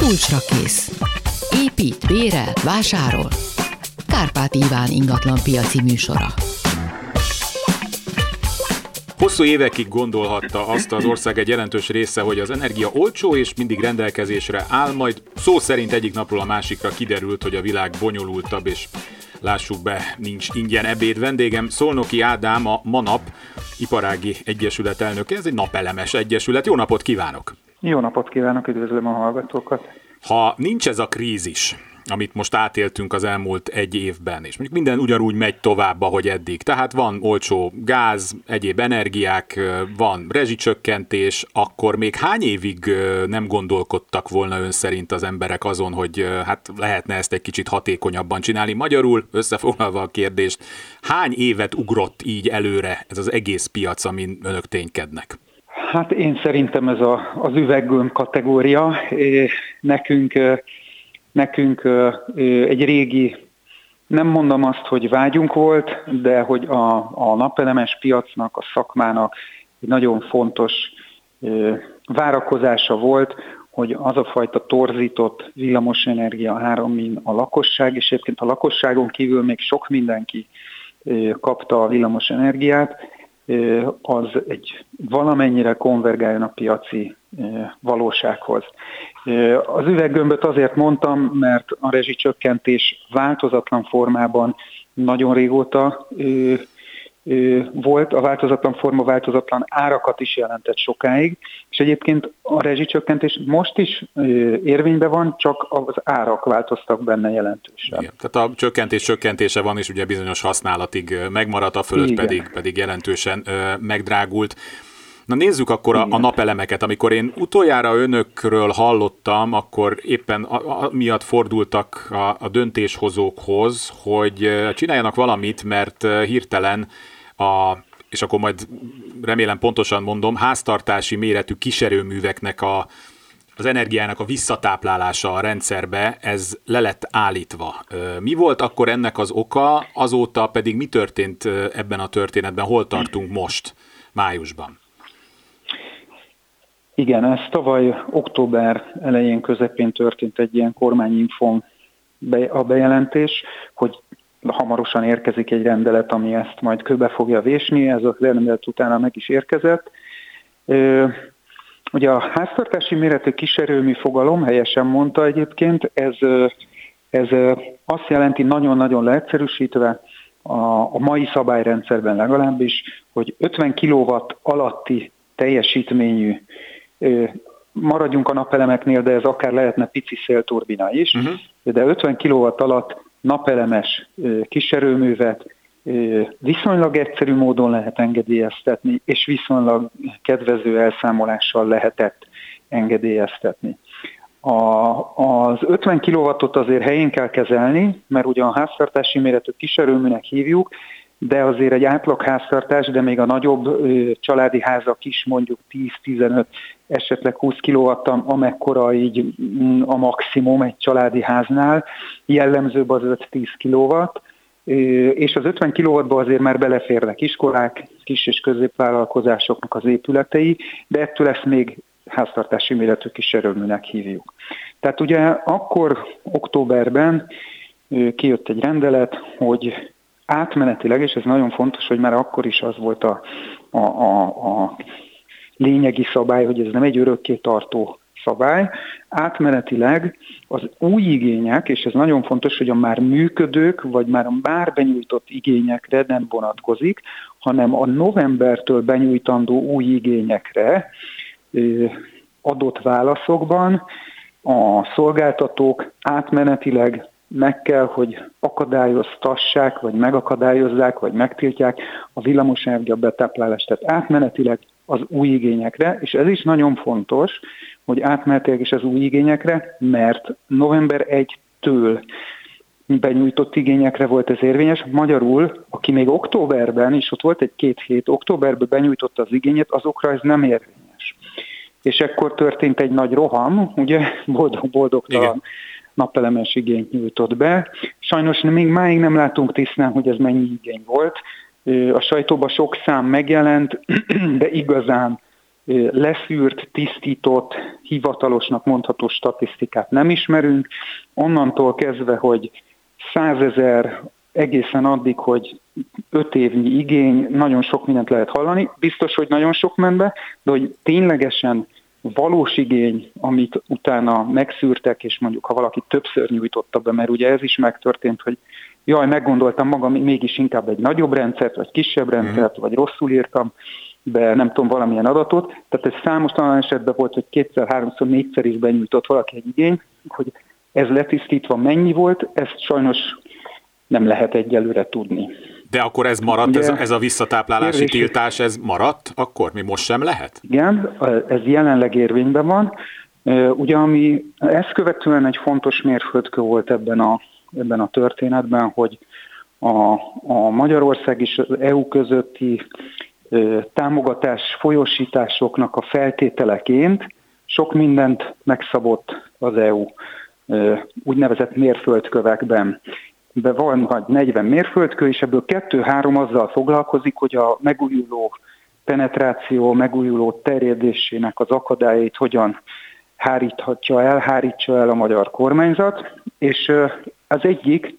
kulcsra kész. Épít, bérel, vásárol. Kárpát Iván ingatlan piaci műsora. Hosszú évekig gondolhatta azt az ország egy jelentős része, hogy az energia olcsó és mindig rendelkezésre áll, majd szó szerint egyik napról a másikra kiderült, hogy a világ bonyolultabb és lássuk be, nincs ingyen ebéd. Vendégem Szolnoki Ádám, a Manap Iparági Egyesület elnöke. Ez egy napelemes egyesület. Jó napot kívánok! Jó napot kívánok, üdvözlöm a hallgatókat! Ha nincs ez a krízis, amit most átéltünk az elmúlt egy évben, és mondjuk minden ugyanúgy megy tovább, ahogy eddig. Tehát van olcsó gáz, egyéb energiák, van rezsicsökkentés, akkor még hány évig nem gondolkodtak volna ön szerint az emberek azon, hogy hát lehetne ezt egy kicsit hatékonyabban csinálni? Magyarul, összefoglalva a kérdést, hány évet ugrott így előre ez az egész piac, amin önök ténykednek? Hát én szerintem ez a, az üveggömb kategória. Nekünk Nekünk egy régi, nem mondom azt, hogy vágyunk volt, de hogy a, a napelemes piacnak, a szakmának egy nagyon fontos várakozása volt, hogy az a fajta torzított villamosenergia áramin a lakosság, és egyébként a lakosságon kívül még sok mindenki kapta a villamosenergiát, az egy valamennyire konvergáljon a piaci valósághoz. Az üveggömböt azért mondtam, mert a rezsicsökkentés változatlan formában nagyon régóta volt, a változatlan forma változatlan árakat is jelentett sokáig, és egyébként a rezsicsökkentés most is érvényben van, csak az árak változtak benne jelentősen. Igen. Tehát a csökkentés csökkentése van, és ugye bizonyos használatig megmaradt, a fölött pedig, pedig jelentősen megdrágult. Na nézzük akkor a, a napelemeket. Amikor én utoljára önökről hallottam, akkor éppen a, a, miatt fordultak a, a döntéshozókhoz, hogy csináljanak valamit, mert hirtelen a és akkor majd remélem pontosan mondom, háztartási méretű kiserőműveknek a, az energiának a visszatáplálása a rendszerbe, ez le lett állítva. Mi volt akkor ennek az oka, azóta pedig mi történt ebben a történetben, hol tartunk most, májusban? Igen, ez tavaly október elején, közepén történt egy ilyen kormányinfon a bejelentés, hogy hamarosan érkezik egy rendelet, ami ezt majd köbe fogja vésni, ez a rendelet utána meg is érkezett. Ugye a háztartási méretű kiserőmű fogalom, helyesen mondta egyébként, ez, ez azt jelenti nagyon-nagyon leegyszerűsítve, a, a mai szabályrendszerben legalábbis, hogy 50 kW alatti teljesítményű maradjunk a napelemeknél, de ez akár lehetne pici szélturbina is, uh-huh. de 50 kW alatt napelemes kiserőművet viszonylag egyszerű módon lehet engedélyeztetni, és viszonylag kedvező elszámolással lehetett engedélyeztetni. A, az 50 kW-ot azért helyén kell kezelni, mert ugyan a háztartási méretű kiserőműnek hívjuk, de azért egy átlag háztartás, de még a nagyobb családi házak is mondjuk 10-15, esetleg 20 kW, amekkora így mm, a maximum egy családi háznál, jellemzőbb az 5-10 kW, és az 50 kw azért már beleférnek iskolák, kis és középvállalkozásoknak az épületei, de ettől ezt még háztartási méretű kis erőműnek hívjuk. Tehát ugye akkor októberben kijött egy rendelet, hogy átmenetileg, és ez nagyon fontos, hogy már akkor is az volt a, a, a, a lényegi szabály, hogy ez nem egy örökké tartó szabály. Átmenetileg az új igények, és ez nagyon fontos, hogy a már működők, vagy már a már benyújtott igényekre nem vonatkozik, hanem a novembertől benyújtandó új igényekre adott válaszokban a szolgáltatók átmenetileg meg kell, hogy akadályoztassák, vagy megakadályozzák, vagy megtiltják a villamosenergia betáplálást. Tehát átmenetileg az új igényekre, és ez is nagyon fontos, hogy átmenetileg is az új igényekre, mert november 1-től benyújtott igényekre volt ez érvényes. Magyarul, aki még októberben, és ott volt egy két hét, októberben benyújtotta az igényet, azokra ez nem érvényes. És ekkor történt egy nagy roham, ugye, boldog-boldogtalan napelemes igényt nyújtott be. Sajnos még máig nem látunk tisztán, hogy ez mennyi igény volt. A sajtóban sok szám megjelent, de igazán leszűrt, tisztított, hivatalosnak mondható statisztikát nem ismerünk. Onnantól kezdve, hogy százezer egészen addig, hogy öt évnyi igény, nagyon sok mindent lehet hallani. Biztos, hogy nagyon sok ment be, de hogy ténylegesen valós igény, amit utána megszűrtek, és mondjuk ha valaki többször nyújtotta be, mert ugye ez is megtörtént, hogy jaj, meggondoltam magam, mégis inkább egy nagyobb rendszert, vagy kisebb rendszert, vagy rosszul írtam, be nem tudom, valamilyen adatot. Tehát ez számos talán esetben volt, hogy kétszer, háromszor, négyszer is benyújtott valaki egy igény, hogy ez letisztítva mennyi volt, ezt sajnos nem lehet egyelőre tudni. De akkor ez maradt, Ugye, ez, a, ez a visszatáplálási kérdés, tiltás, ez maradt akkor? Mi most sem lehet? Igen, ez jelenleg érvényben van. Ugye, ami ezt követően egy fontos mérföldkő volt ebben a, ebben a történetben, hogy a, a Magyarország és az EU közötti támogatás folyosításoknak a feltételeként sok mindent megszabott az EU úgynevezett mérföldkövekben. De van vagy 40 mérföldkő, és ebből kettő-három azzal foglalkozik, hogy a megújuló penetráció, megújuló terjedésének az akadályait hogyan háríthatja el, hárítsa el a magyar kormányzat, és az egyik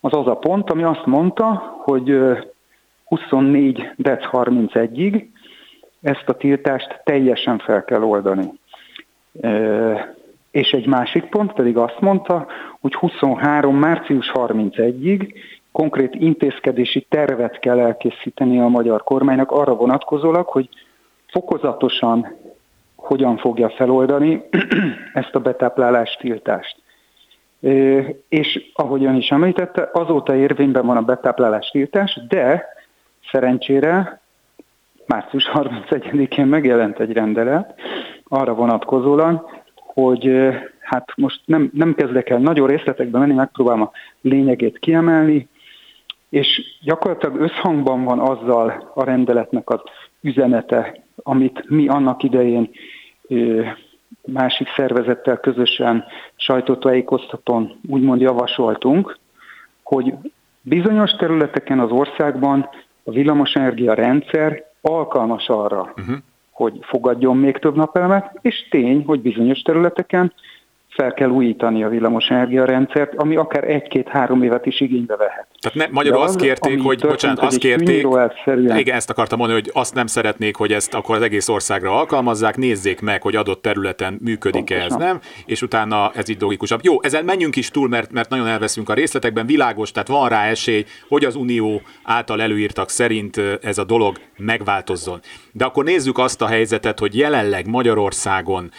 az az a pont, ami azt mondta, hogy 24 dec 31-ig ezt a tiltást teljesen fel kell oldani. És egy másik pont pedig azt mondta, hogy 23. március 31-ig konkrét intézkedési tervet kell elkészíteni a magyar kormánynak arra vonatkozólag, hogy fokozatosan hogyan fogja feloldani ezt a betáplálás tiltást. És ahogy ön is említette, azóta érvényben van a betáplálás tiltás, de Szerencsére március 31-én megjelent egy rendelet arra vonatkozólag, hogy hát most nem, nem kezdek el nagyon részletekbe menni, megpróbálom a lényegét kiemelni, és gyakorlatilag összhangban van azzal a rendeletnek az üzenete, amit mi annak idején másik szervezettel közösen sajtótájékoztatón úgymond javasoltunk, hogy bizonyos területeken az országban a villamosenergia rendszer alkalmas arra, uh-huh. Hogy fogadjon még több napelemet, és tény, hogy bizonyos területeken fel kell újítani a villamosenergia rendszert, ami akár egy-két-három évet is igénybe vehet. Tehát ne, magyarul az, azt kérték, hogy, bocsánat, azt kérték, igen, ezt akartam mondani, hogy azt nem szeretnék, hogy ezt akkor az egész országra alkalmazzák, nézzék meg, hogy adott területen működik-e ez, nem, és utána ez így logikusabb. Jó, ezen menjünk is túl, mert, mert nagyon elveszünk a részletekben, világos, tehát van rá esély, hogy az Unió által előírtak szerint ez a dolog megváltozzon. De akkor nézzük azt a helyzetet, hogy jelenleg Magyarországon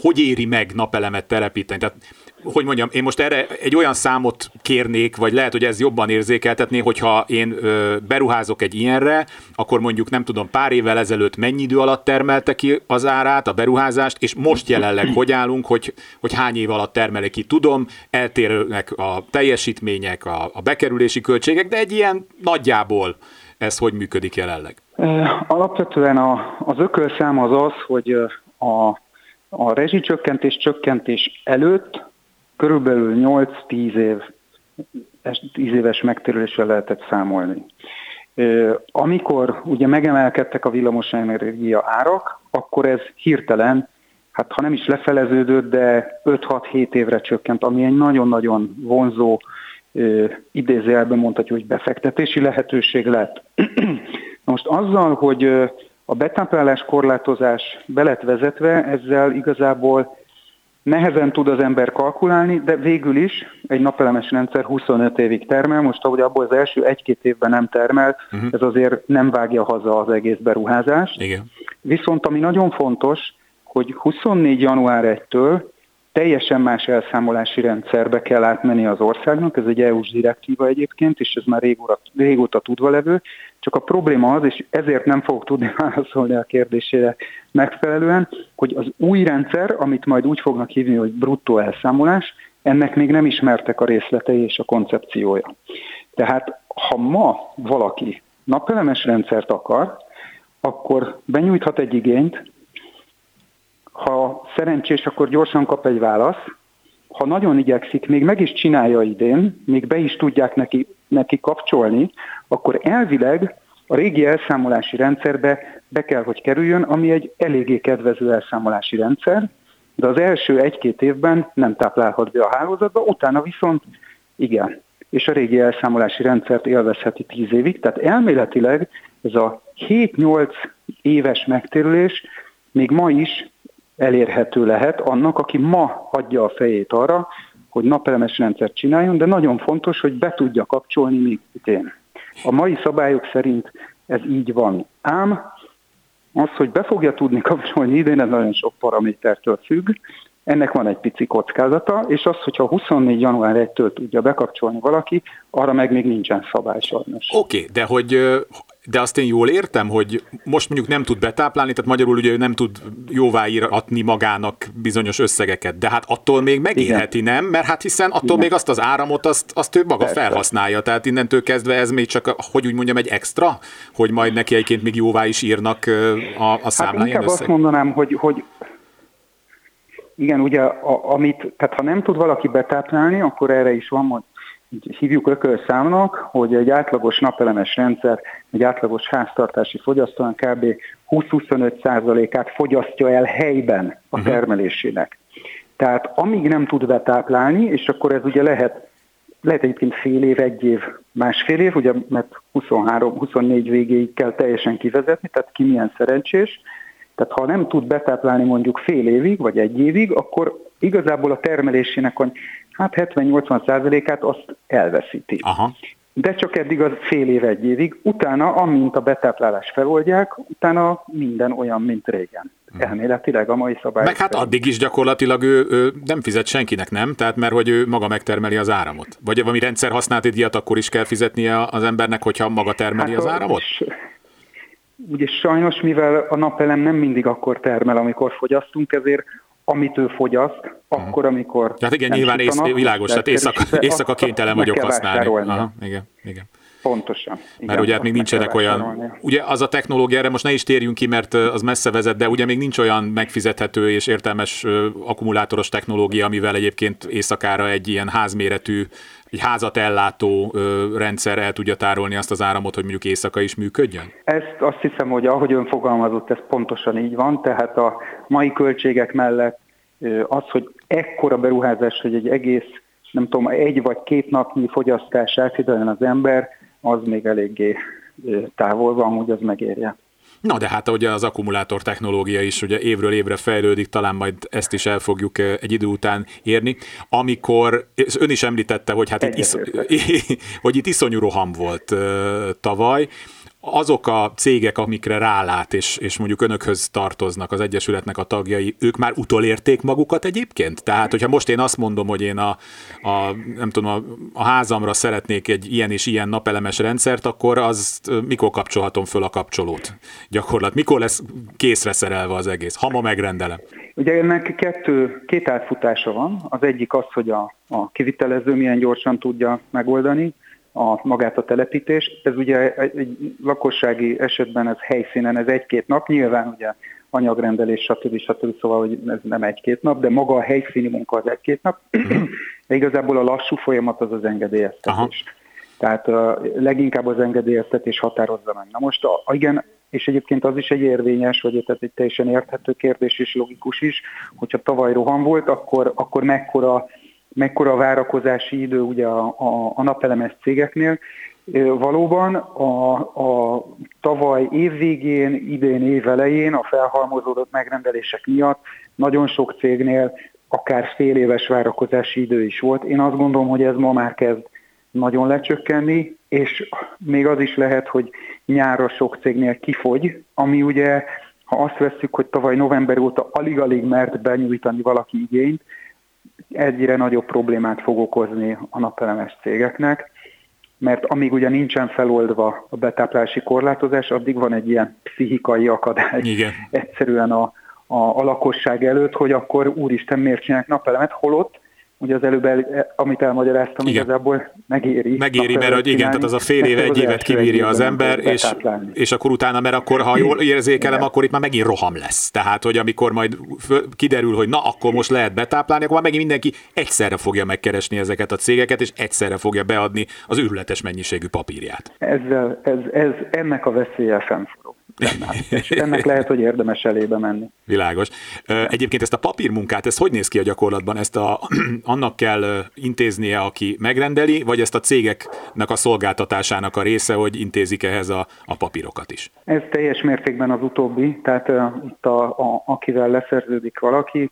hogy éri meg napelemet telepíteni. Tehát hogy mondjam, én most erre egy olyan számot kérnék, vagy lehet, hogy ez jobban érzékeltetné, hogyha én ö, beruházok egy ilyenre, akkor mondjuk nem tudom, pár évvel ezelőtt mennyi idő alatt termelte ki az árát, a beruházást, és most jelenleg hogy állunk, hogy, hogy hány év alatt termelik ki. Tudom, eltérnek a teljesítmények, a, a bekerülési költségek, de egy ilyen nagyjából ez hogy működik jelenleg? Alapvetően a, az ökölszám az az, hogy a, a rezsicsökkentés csökkentés előtt körülbelül 8-10 év 10 éves megtérüléssel lehetett számolni. Amikor ugye megemelkedtek a villamosenergia árak, akkor ez hirtelen, hát ha nem is lefeleződött, de 5-6-7 évre csökkent, ami egy nagyon-nagyon vonzó, idézőjelben mondhatjuk, hogy befektetési lehetőség lett. Most azzal, hogy a betáplálás korlátozás belet vezetve, ezzel igazából Nehezen tud az ember kalkulálni, de végül is egy napelemes rendszer 25 évig termel, most ahogy abból az első egy-két évben nem termel, uh-huh. ez azért nem vágja haza az egész beruházást. Igen. Viszont ami nagyon fontos, hogy 24. január 1-től teljesen más elszámolási rendszerbe kell átmenni az országnak, ez egy EU-s direktíva egyébként, és ez már régóta, régóta tudva levő, csak a probléma az, és ezért nem fogok tudni válaszolni a kérdésére megfelelően, hogy az új rendszer, amit majd úgy fognak hívni, hogy bruttó elszámolás, ennek még nem ismertek a részletei és a koncepciója. Tehát ha ma valaki napelemes rendszert akar, akkor benyújthat egy igényt, ha szerencsés, akkor gyorsan kap egy válasz, ha nagyon igyekszik, még meg is csinálja idén, még be is tudják neki, neki kapcsolni, akkor elvileg a régi elszámolási rendszerbe be kell, hogy kerüljön, ami egy eléggé kedvező elszámolási rendszer, de az első egy-két évben nem táplálhat be a hálózatba, utána viszont igen. És a régi elszámolási rendszert élvezheti 10 évig, tehát elméletileg ez a 7-8 éves megtérülés még ma is elérhető lehet annak, aki ma adja a fejét arra, hogy napelemes rendszert csináljon, de nagyon fontos, hogy be tudja kapcsolni még idén. A mai szabályok szerint ez így van. Ám az, hogy be fogja tudni kapcsolni idén, ez nagyon sok paramétertől függ, ennek van egy pici kockázata, és az, hogyha 24. január 1-től tudja bekapcsolni valaki, arra meg még nincsen szabály sajnos. Oké, okay, de hogy de azt én jól értem, hogy most mondjuk nem tud betáplálni, tehát magyarul ugye nem tud jóváíratni magának bizonyos összegeket, de hát attól még megélheti, Igen. nem? Mert hát hiszen attól Igen. még azt az áramot, azt, azt ő maga Persze. felhasználja, tehát innentől kezdve ez még csak, hogy úgy mondjam, egy extra, hogy majd neki egyébként még jóvá is írnak a, a számláján hát inkább azt mondanám, hogy, hogy igen, ugye, a, amit, tehát ha nem tud valaki betáplálni, akkor erre is van, hívjuk ökölszámnak, hogy egy átlagos napelemes rendszer, egy átlagos háztartási fogyasztóan kb. 20-25%-át fogyasztja el helyben a mhm. termelésének. Tehát amíg nem tud betáplálni, és akkor ez ugye lehet, lehet egyébként fél év, egy év, másfél év, ugye, mert 23-24 végéig kell teljesen kivezetni, tehát ki milyen szerencsés, tehát ha nem tud betáplálni mondjuk fél évig, vagy egy évig, akkor igazából a termelésének hát 70-80 százalékát azt elveszíti. Aha. De csak eddig az fél év, egy évig. Utána, amint a betáplálás feloldják, utána minden olyan, mint régen. Mhm. Elméletileg a mai szabály. Meg hát addig is gyakorlatilag ő, ő nem fizet senkinek, nem? Tehát mert hogy ő maga megtermeli az áramot. Vagy valami rendszer használati díjat akkor is kell fizetnie az embernek, hogyha maga termeli hát az áramot? ugye sajnos, mivel a napelem nem mindig akkor termel, amikor fogyasztunk, ezért amit ő fogyaszt, uh-huh. akkor, amikor... Tehát igen, nyilván ész, világos, tehát éjszaka, éjszaka kénytelen vagyok használni. Aha, igen, igen. Pontosan. Igen, mert ugye hát még nincsenek olyan, ugye az a technológia, erre most ne is térjünk ki, mert az messze vezet, de ugye még nincs olyan megfizethető és értelmes akkumulátoros technológia, amivel egyébként éjszakára egy ilyen házméretű, egy házat ellátó rendszer el tudja tárolni azt az áramot, hogy mondjuk éjszaka is működjön? Ezt azt hiszem, hogy ahogy ön fogalmazott, ez pontosan így van, tehát a mai költségek mellett az, hogy ekkora beruházás, hogy egy egész nem tudom, egy vagy két napnyi fogyasztás elfideljen az ember, az még eléggé távol van, hogy az megérje. Na de hát ugye az akkumulátor technológia is ugye évről évre fejlődik, talán majd ezt is el fogjuk egy idő után érni, amikor, ön is említette, hogy hát itt, isz, hogy itt iszonyú roham volt tavaly, azok a cégek, amikre rálát, és, és mondjuk önökhöz tartoznak az Egyesületnek a tagjai, ők már utolérték magukat egyébként? Tehát, hogyha most én azt mondom, hogy én a, a nem tudom, a, a házamra szeretnék egy ilyen és ilyen napelemes rendszert, akkor az mikor kapcsolhatom föl a kapcsolót gyakorlat? Mikor lesz készre szerelve az egész? Ha ma megrendelem. Ugye ennek kettő, két átfutása van. Az egyik az, hogy a, a kivitelező milyen gyorsan tudja megoldani, a, magát a telepítést. Ez ugye egy, lakossági esetben ez helyszínen, ez egy-két nap, nyilván ugye anyagrendelés, stb. stb. Szóval, hogy ez nem egy-két nap, de maga a helyszíni munka az egy-két nap. de igazából a lassú folyamat az az engedélyeztetés. Aha. Tehát uh, leginkább az engedélyeztetés határozza meg. Na most, a, igen, és egyébként az is egy érvényes, vagy tehát egy teljesen érthető kérdés és logikus is, hogyha tavaly roham volt, akkor, akkor mekkora mekkora a várakozási idő ugye a, a, a napelemes cégeknél. Valóban a, a tavaly évvégén, idén év elején a felhalmozódott megrendelések miatt nagyon sok cégnél akár fél éves várakozási idő is volt. Én azt gondolom, hogy ez ma már kezd nagyon lecsökkenni, és még az is lehet, hogy nyára sok cégnél kifogy, ami ugye, ha azt vesszük, hogy tavaly november óta alig-alig mert benyújtani valaki igényt, egyre nagyobb problémát fog okozni a napelemes cégeknek, mert amíg ugye nincsen feloldva a betáplási korlátozás, addig van egy ilyen pszichikai akadály Igen. egyszerűen a, a, a lakosság előtt, hogy akkor úristen miért csinálják napelemet, holott ugye az előbb, el, amit elmagyaráztam, igen. igazából megéri. Megéri, mert hogy igen, tehát az a fél év, egy évet kibírja az ember, és, és akkor utána, mert akkor, ha jól érzékelem, igen. akkor itt már megint roham lesz. Tehát, hogy amikor majd kiderül, hogy na, akkor most lehet betáplálni, akkor már megint mindenki egyszerre fogja megkeresni ezeket a cégeket, és egyszerre fogja beadni az őrületes mennyiségű papírját. Ezzel, ez, ez ennek a veszélye fennforog és ennek lehet, hogy érdemes elébe menni. Világos. Egyébként ezt a papírmunkát, ez hogy néz ki a gyakorlatban? Ezt a, annak kell intéznie, aki megrendeli, vagy ezt a cégeknek a szolgáltatásának a része, hogy intézik ehhez a, a papírokat is? Ez teljes mértékben az utóbbi, tehát itt a, a, akivel leszerződik valaki,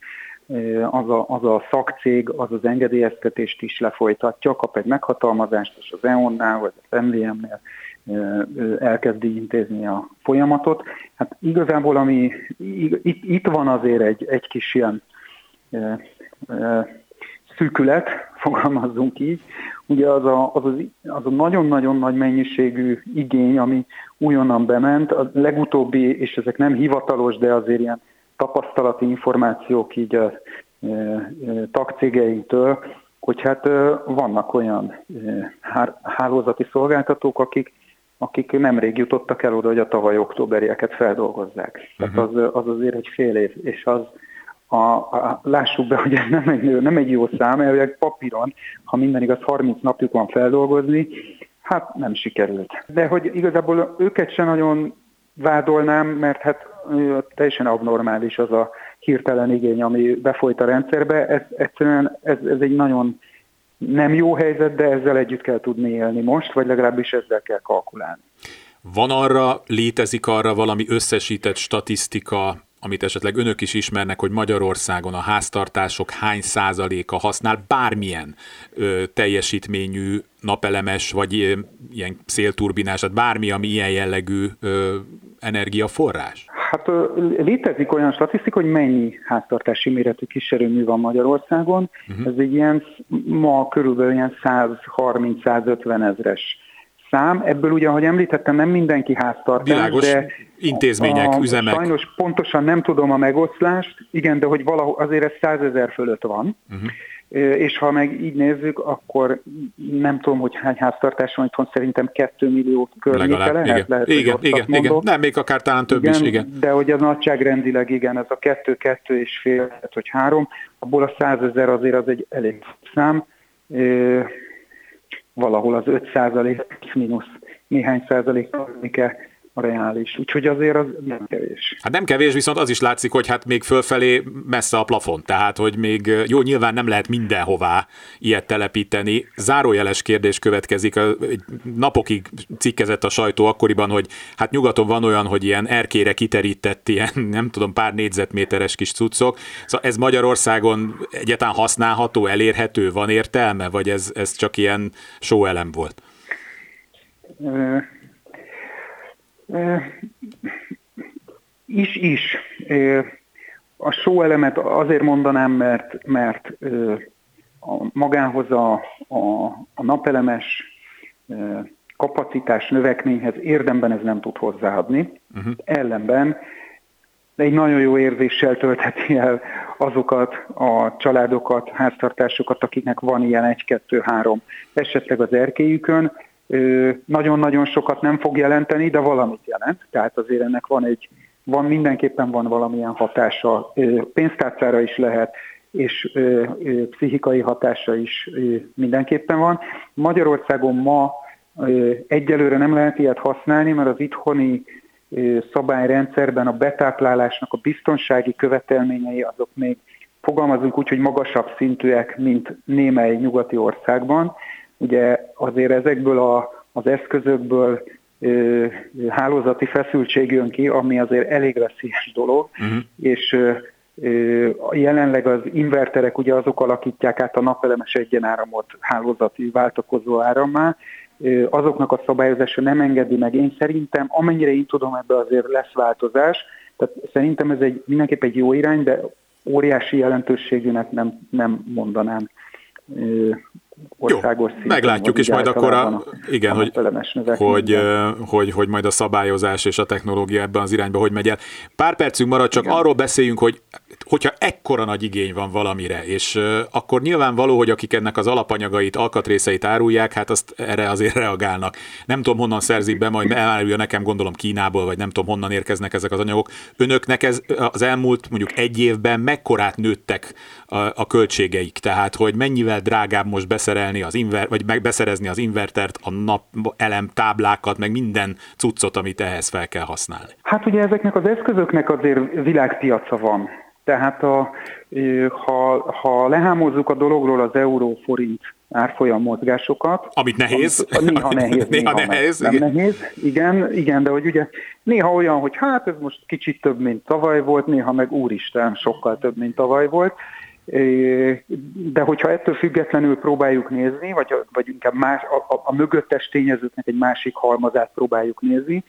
az a, az a szakcég, az az engedélyeztetést is lefolytatja, kap egy meghatalmazást, és az EON-nál, vagy az MVM-nél elkezdi intézni a folyamatot. Hát igazából ami itt, itt van azért egy, egy kis ilyen e, e, szűkület, fogalmazzunk így, ugye az a, az, az a nagyon-nagyon nagy mennyiségű igény, ami újonnan bement, a legutóbbi, és ezek nem hivatalos, de azért ilyen tapasztalati információk így a e, e, tagcégeinktől, hogy hát vannak olyan hálózati szolgáltatók, akik akik nemrég jutottak el oda, hogy a tavaly októberieket feldolgozzák. Uh-huh. Tehát mhm. az, az azért egy fél év, és az a, a, lássuk be, hogy ez nem egy, nem egy jó szám, elvileg papíron, ha minden igaz, 30 napjuk van feldolgozni, hát nem sikerült. De hogy igazából őket sem nagyon vádolnám, mert hát teljesen abnormális az a hirtelen igény, ami befolyt a rendszerbe. Ez egyszerűen ez, ez egy nagyon nem jó helyzet, de ezzel együtt kell tudni élni most, vagy legalábbis ezzel kell kalkulálni. Van arra, létezik arra valami összesített statisztika, amit esetleg önök is ismernek, hogy Magyarországon a háztartások hány százaléka használ bármilyen ö, teljesítményű napelemes, vagy ilyen szélturbinás, tehát bármi, ami ilyen jellegű ö, energiaforrás? Hát létezik olyan statisztika, hogy mennyi háztartási méretű kiserőmű van Magyarországon. Uh-huh. Ez egy ilyen ma körülbelül ilyen 130-150 ezres szám. Ebből ugye, ahogy említettem, nem mindenki háztartás, Világos de intézmények, a, üzemek. Sajnos pontosan nem tudom a megoszlást, igen, de hogy valahol azért ez 100 ezer fölött van. Uh-huh és ha meg így nézzük, akkor nem tudom, hogy hány háztartás van itthon, szerintem 2 millió környéke lehet. Igen, lehet, igen, igen, igen, nem, még akár talán több igen, is, igen. De hogy az nagyságrendileg igen, ez a 2, 2 és fél, hogy 3, abból a 100 ezer azért az egy elég szám, valahol az 5 százalék, mínusz néhány százalék a reális. Úgyhogy azért az nem kevés. Hát nem kevés, viszont az is látszik, hogy hát még fölfelé messze a plafon, tehát hogy még jó, nyilván nem lehet mindenhová ilyet telepíteni. Zárójeles kérdés következik, napokig cikkezett a sajtó akkoriban, hogy hát nyugaton van olyan, hogy ilyen erkére kiterített ilyen, nem tudom, pár négyzetméteres kis cuccok. Szóval ez Magyarországon egyáltalán használható, elérhető, van értelme, vagy ez, ez csak ilyen sóelem volt? Is, is. A só elemet azért mondanám, mert, mert a magához a, a, a napelemes kapacitás növekményhez érdemben ez nem tud hozzáadni. Uh-huh. Ellenben egy nagyon jó érzéssel töltheti el azokat a családokat, háztartásokat, akiknek van ilyen egy-kettő-három esetleg az erkélyükön, nagyon-nagyon sokat nem fog jelenteni, de valamit jelent. Tehát azért ennek van egy, van mindenképpen van valamilyen hatása, pénztárcára is lehet, és pszichikai hatása is mindenképpen van. Magyarországon ma egyelőre nem lehet ilyet használni, mert az itthoni szabályrendszerben a betáplálásnak a biztonsági követelményei azok még fogalmazunk úgy, hogy magasabb szintűek, mint némely nyugati országban. Ugye azért ezekből a, az eszközökből ö, hálózati feszültség jön ki, ami azért elég veszélyes dolog, uh-huh. és ö, jelenleg az inverterek ugye azok alakítják át a napelemes egyenáramot hálózati váltakozó árammá, azoknak a szabályozása nem engedi meg. Én szerintem, amennyire én tudom, ebbe azért lesz változás, tehát szerintem ez egy, mindenképp egy jó irány, de óriási jelentőségűnek nem, nem mondanám országos Jó, szinten. Meglátjuk, és majd akkor a, a, igen, a hogy, hogy, hogy, hogy majd a szabályozás és a technológia ebben az irányba hogy megy el. Pár percünk marad, csak igen. arról beszéljünk, hogy hogyha ekkora nagy igény van valamire, és akkor nyilvánvaló, hogy akik ennek az alapanyagait, alkatrészeit árulják, hát azt erre azért reagálnak. Nem tudom, honnan szerzik be, majd elárulja nekem, gondolom Kínából, vagy nem tudom, honnan érkeznek ezek az anyagok. Önöknek ez az elmúlt mondjuk egy évben mekkorát nőttek a, a költségeik? Tehát, hogy mennyivel drágább most beszerelni az inver, vagy meg beszerezni az invertert, a napelem táblákat, meg minden cuccot, amit ehhez fel kell használni? Hát ugye ezeknek az eszközöknek azért világpiaca van. Tehát a, ha, ha lehámozzuk a dologról az euró-forint árfolyam mozgásokat. Amit nehéz. Amit, néha nehéz. néha, néha nehéz. Nem, igen. nehéz. Igen, igen, de hogy ugye néha olyan, hogy hát ez most kicsit több, mint tavaly volt, néha meg úristen, sokkal több, mint tavaly volt. De hogyha ettől függetlenül próbáljuk nézni, vagy, vagy inkább más, a, a, a mögöttes tényezőknek egy másik halmazát próbáljuk nézni,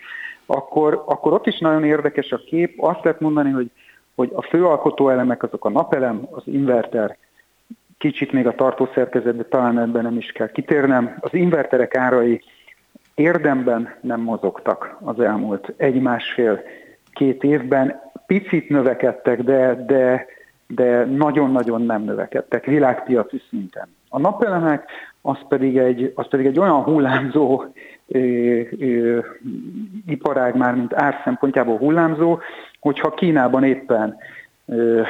akkor, akkor ott is nagyon érdekes a kép. Azt lehet mondani, hogy hogy a főalkotó elemek azok a napelem, az inverter, kicsit még a tartószerkezetben talán ebben nem is kell kitérnem. Az inverterek árai érdemben nem mozogtak az elmúlt egy-másfél-két évben. Picit növekedtek, de, de, de nagyon-nagyon nem növekedtek világpiaci szinten. A napelemek az pedig egy, az pedig egy olyan hullámzó ö, ö, iparág már, mint ár szempontjából hullámzó, hogyha Kínában éppen ö,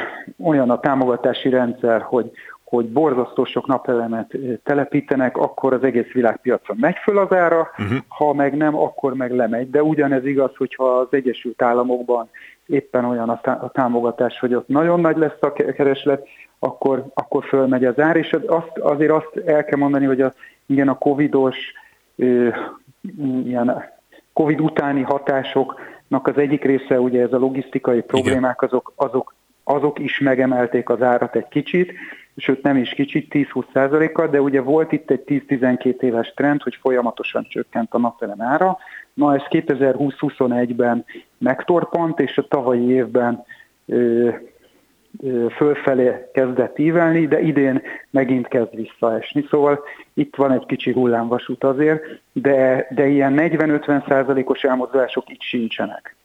olyan a támogatási rendszer, hogy, hogy borzasztó sok napelemet telepítenek, akkor az egész világpiacon megy föl az ára, uh-huh. ha meg nem, akkor meg lemegy. De ugyanez igaz, hogyha az Egyesült Államokban éppen olyan a támogatás, hogy ott nagyon nagy lesz a kereslet, akkor, akkor fölmegy az ár, és azt, azért azt el kell mondani, hogy a, igen, a covidos ilyen covid utáni hatásoknak az egyik része, ugye ez a logisztikai problémák, azok, azok, azok is megemelték az árat egy kicsit, sőt nem is kicsit, 10-20 százalékkal, de ugye volt itt egy 10-12 éves trend, hogy folyamatosan csökkent a napelem ára. Na ez 2020-21-ben megtorpant, és a tavalyi évben fölfelé kezdett ívelni, de idén megint kezd visszaesni. Szóval itt van egy kicsi hullámvasút azért, de, de ilyen 40-50 százalékos elmozdulások itt sincsenek.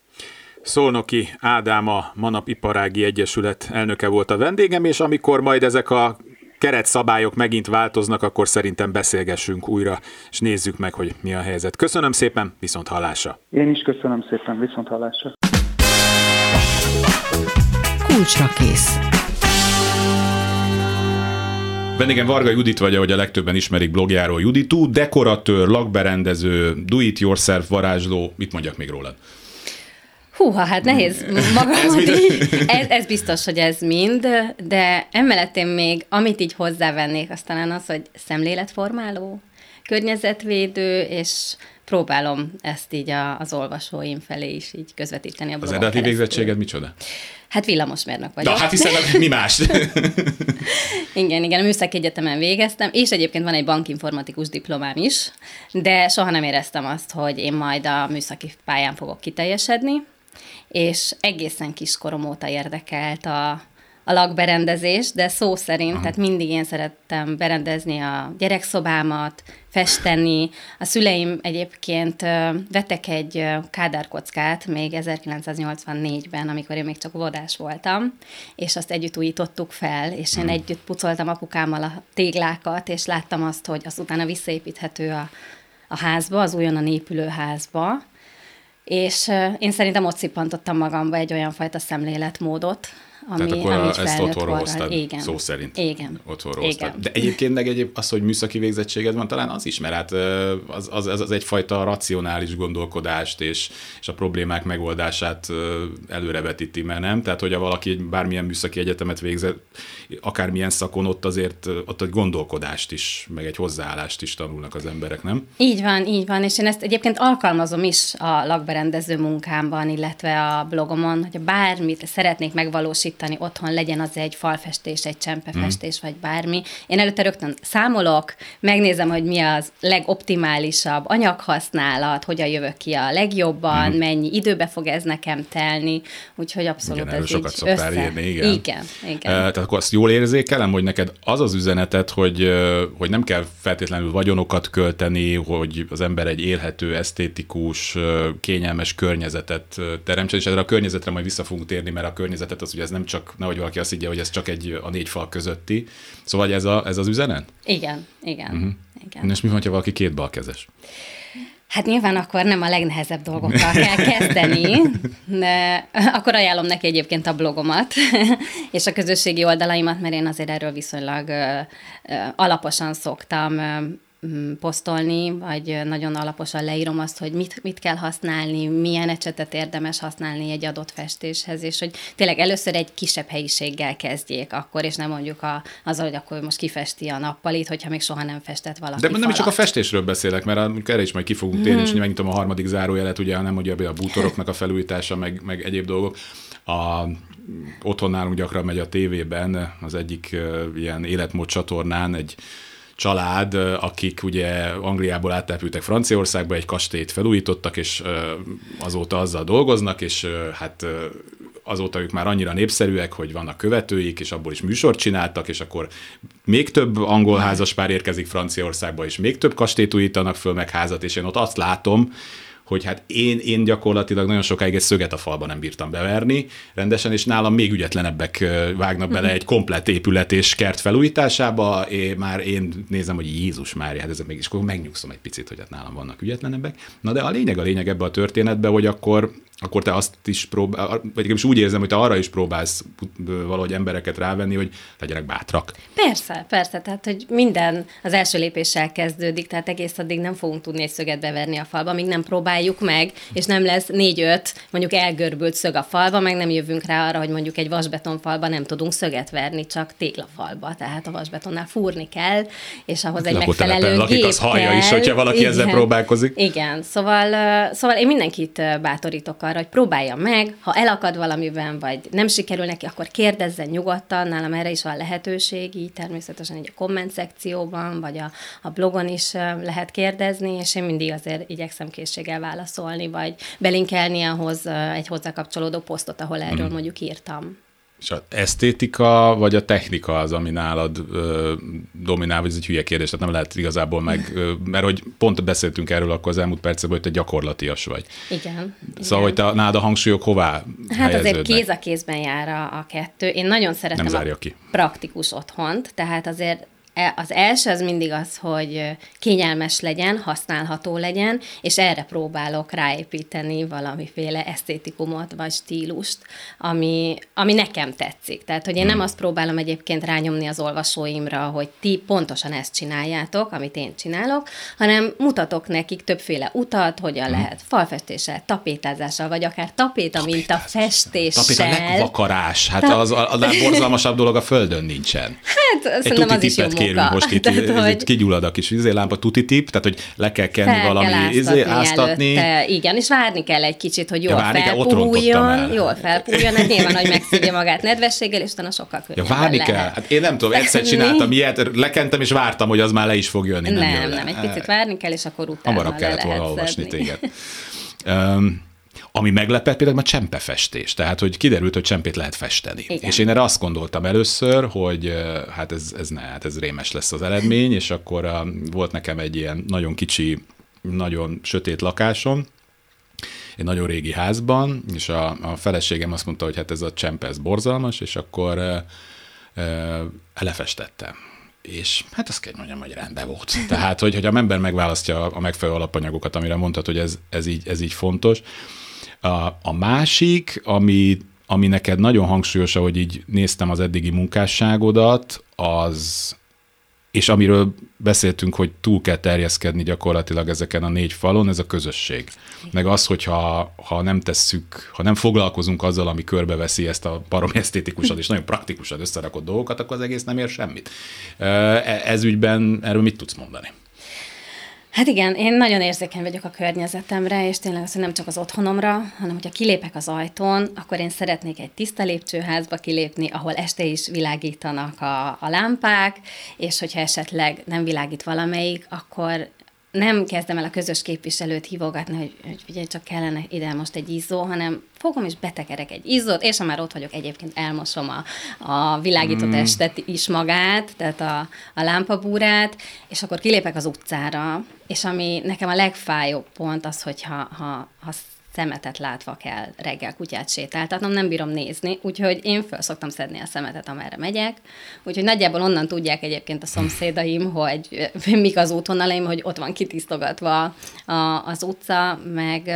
Szolnoki Ádám a Manap Iparági Egyesület elnöke volt a vendégem, és amikor majd ezek a keretszabályok megint változnak, akkor szerintem beszélgessünk újra, és nézzük meg, hogy mi a helyzet. Köszönöm szépen, viszont hallásra. Én is köszönöm szépen, viszont hallásra kulcsra kész. Vendégem Varga Judit vagy, ahogy a legtöbben ismerik blogjáról Juditú, dekoratőr, lakberendező, do-it-yourself varázsló, mit mondjak még rólad? Húha, hát nehéz magamat így. Ez, ez biztos, hogy ez mind, de emellett én még, amit így hozzávennék, aztán az, hogy szemléletformáló, környezetvédő, és próbálom ezt így a, az olvasóim felé is így közvetíteni a Az eredeti végzettséged micsoda? Hát villamosmérnök vagyok. Na, hát hiszen mi más? igen, igen, a Műszaki Egyetemen végeztem, és egyébként van egy bankinformatikus diplomám is, de soha nem éreztem azt, hogy én majd a műszaki pályán fogok kiteljesedni, és egészen kiskorom óta érdekelt a, a lakberendezés, de szó szerint, Aha. tehát mindig én szerettem berendezni a gyerekszobámat, festeni. A szüleim egyébként vettek egy kádárkockát még 1984-ben, amikor én még csak vodás voltam, és azt együtt újítottuk fel, és én hmm. együtt pucoltam apukámmal a téglákat, és láttam azt, hogy az utána visszaépíthető a, a házba, az újonnan épülő házba, és én szerintem ott szippantottam magamba egy olyan fajta szemléletmódot, ami, Tehát akkor ami ezt otthonról hoztad, igen. szó szerint. Igen. Otthonról igen. hoztad. De egyébként meg egyéb, az, hogy műszaki végzettséged van, talán az is, mert hát az, az, az, az egyfajta racionális gondolkodást és, és a problémák megoldását előrevetíti, mert nem? Tehát, hogyha valaki bármilyen műszaki egyetemet végzett, akármilyen szakon, ott azért ott egy gondolkodást is, meg egy hozzáállást is tanulnak az emberek, nem? Így van, így van, és én ezt egyébként alkalmazom is a lakberendező munkámban, illetve a blogomon, hogy bármit szeretnék megvalósítani, alakítani otthon, legyen az egy falfestés, egy csempefestés, mm. vagy bármi. Én előtte rögtön számolok, megnézem, hogy mi az legoptimálisabb anyaghasználat, hogyan jövök ki a legjobban, mm. mennyi időbe fog ez nekem telni, úgyhogy abszolút igen, ez sokat így össze. írni, igen. Igen, igen. Tehát akkor azt jól érzékelem, hogy neked az az üzenetet, hogy, hogy nem kell feltétlenül vagyonokat költeni, hogy az ember egy élhető, esztétikus, kényelmes környezetet teremtsen, és erre a környezetre majd vissza fogunk térni, mert a környezetet az ugye ez nem csak, nehogy valaki azt higgye, hogy ez csak egy a négy fal közötti. Szóval ez, a, ez az üzenet? Igen, igen. Uh-huh. igen. És mi van, ha valaki két balkezes? Hát nyilván akkor nem a legnehezebb dolgokkal kell kezdeni, de akkor ajánlom neki egyébként a blogomat és a közösségi oldalaimat, mert én azért erről viszonylag alaposan szoktam posztolni, vagy nagyon alaposan leírom azt, hogy mit, mit kell használni, milyen ecsetet érdemes használni egy adott festéshez, és hogy tényleg először egy kisebb helyiséggel kezdjék akkor, és nem mondjuk a, azzal, hogy akkor most kifesti a nappalit, hogyha még soha nem festett valaki De nem is csak a festésről beszélek, mert erre is majd ki fogunk térni, hmm. és megnyitom a harmadik zárójelet, ugye nem ugye a bútoroknak a felújítása, meg, meg egyéb dolgok. A, otthon nálunk gyakran megy a tévében, az egyik uh, ilyen életmód csatornán egy család, akik ugye Angliából áttelepültek Franciaországba, egy kastélyt felújítottak, és azóta azzal dolgoznak, és hát azóta ők már annyira népszerűek, hogy vannak követőik, és abból is műsort csináltak, és akkor még több angol házaspár érkezik Franciaországba, és még több kastélyt újítanak föl, meg házat, és én ott azt látom, hogy hát én, én gyakorlatilag nagyon sokáig egy szöget a falba nem bírtam beverni rendesen, és nálam még ügyetlenebbek vágnak bele egy komplet épület és kert felújításába, én, már én nézem, hogy Jézus már, hát ez mégis akkor megnyugszom egy picit, hogy hát nálam vannak ügyetlenebbek. Na de a lényeg a lényeg ebbe a történetbe, hogy akkor akkor te azt is próbál, vagy legalábbis úgy érzem, hogy te arra is próbálsz valahogy embereket rávenni, hogy legyenek bátrak. Persze, persze, tehát hogy minden az első lépéssel kezdődik, tehát egész addig nem fogunk tudni egy szöget beverni a falba, míg nem próbáljuk meg, és nem lesz négy-öt mondjuk elgörbült szög a falba, meg nem jövünk rá arra, hogy mondjuk egy vasbetonfalba nem tudunk szöget verni, csak téglafalba, tehát a vasbetonnál fúrni kell, és ahhoz egy megfelelő lakik, gép az hallja is, hogyha valaki Igen. ezzel próbálkozik. Igen, szóval, szóval én mindenkit bátorítok arra, hogy próbálja meg, ha elakad valamiben, vagy nem sikerül neki, akkor kérdezzen nyugodtan, nálam erre is van lehetőség, így természetesen egy a komment szekcióban, vagy a, a blogon is lehet kérdezni, és én mindig azért igyekszem készséggel válaszolni, vagy belinkelni ahhoz egy hozzá kapcsolódó posztot, ahol erről hmm. mondjuk írtam. És az esztétika vagy a technika az, ami nálad ö, dominál, vagy ez egy hülye kérdés, tehát nem lehet igazából meg, ö, mert hogy pont beszéltünk erről akkor az elmúlt percekben, hogy te gyakorlatias vagy. Igen. Szóval, igen. hogy te, nálad a hangsúlyok hová Hát azért kéz a kézben jár a, a kettő. Én nagyon szeretem nem a ki. praktikus otthont, tehát azért az első az mindig az, hogy kényelmes legyen, használható legyen, és erre próbálok ráépíteni valamiféle esztétikumot vagy stílust, ami, ami nekem tetszik. Tehát, hogy én nem hmm. azt próbálom egyébként rányomni az olvasóimra, hogy ti pontosan ezt csináljátok, amit én csinálok, hanem mutatok nekik többféle utat, hogyan hmm. lehet falfestéssel, tapétázással, vagy akár tapéta, mint a festéssel. Tapéta legvakarás. Hát az a, a borzalmasabb dolog a földön nincsen. Hát szerintem az is jó kérünk most itt, tehát, ez hogy... kigyullad a kis izélámpa, tuti tip, tehát hogy le kell kenni fel valami kell izé, áztatni. Előtte, igen, és várni kell egy kicsit, hogy jól ja, felpújjon, jól felpújjon, hát nyilván, hogy megszívja magát nedvességgel, és utána sokkal könnyebben ja, várni lehet. kell. Hát én nem tudom, egyszer csináltam ilyet, lekentem, és vártam, hogy az már le is fog jönni. Nem, nem, nem, egy picit várni kell, és akkor utána Hamarabb kellett volna olvasni téged. Um, ami meglepett például a csempefestés, tehát hogy kiderült, hogy csempét lehet festeni. Igen. És én erre azt gondoltam először, hogy hát ez, ez ne, hát ez rémes lesz az eredmény, és akkor uh, volt nekem egy ilyen nagyon kicsi, nagyon sötét lakásom, egy nagyon régi házban, és a, a feleségem azt mondta, hogy hát ez a csempe, ez borzalmas, és akkor uh, uh, lefestettem és hát azt kell mondjam, hogy rendben volt. Tehát, hogy, hogy a ember megválasztja a megfelelő alapanyagokat, amire mondtad, hogy ez, ez, így, ez így fontos, a, a másik, ami, ami neked nagyon hangsúlyos, ahogy így néztem az eddigi munkásságodat, az, és amiről beszéltünk, hogy túl kell terjeszkedni gyakorlatilag ezeken a négy falon, ez a közösség. Meg az, hogyha ha nem tesszük, ha nem foglalkozunk azzal, ami körbeveszi ezt a barom esztétikusan és nagyon praktikusan összerakott dolgokat, akkor az egész nem ér semmit. E, ez ügyben erről mit tudsz mondani? Hát igen, én nagyon érzékeny vagyok a környezetemre, és tényleg az, hogy nem csak az otthonomra, hanem hogyha kilépek az ajtón, akkor én szeretnék egy tiszta lépcsőházba kilépni, ahol este is világítanak a, a lámpák, és hogyha esetleg nem világít valamelyik, akkor nem kezdem el a közös képviselőt hívogatni, hogy, hogy ugye csak kellene ide most egy izzó, hanem fogom és betekerek egy izzót, és ha már ott vagyok, egyébként elmosom a, a világított mm. estet is magát, tehát a, a lámpabúrát, és akkor kilépek az utcára, és ami nekem a legfájóbb pont az, hogyha ha, ha szemetet látva kell reggel kutyát sétáltatnom, nem bírom nézni, úgyhogy én föl szoktam szedni a szemetet, amerre megyek. Úgyhogy nagyjából onnan tudják egyébként a szomszédaim, hogy mik az útvonalaim, hogy ott van kitisztogatva a, az utca, meg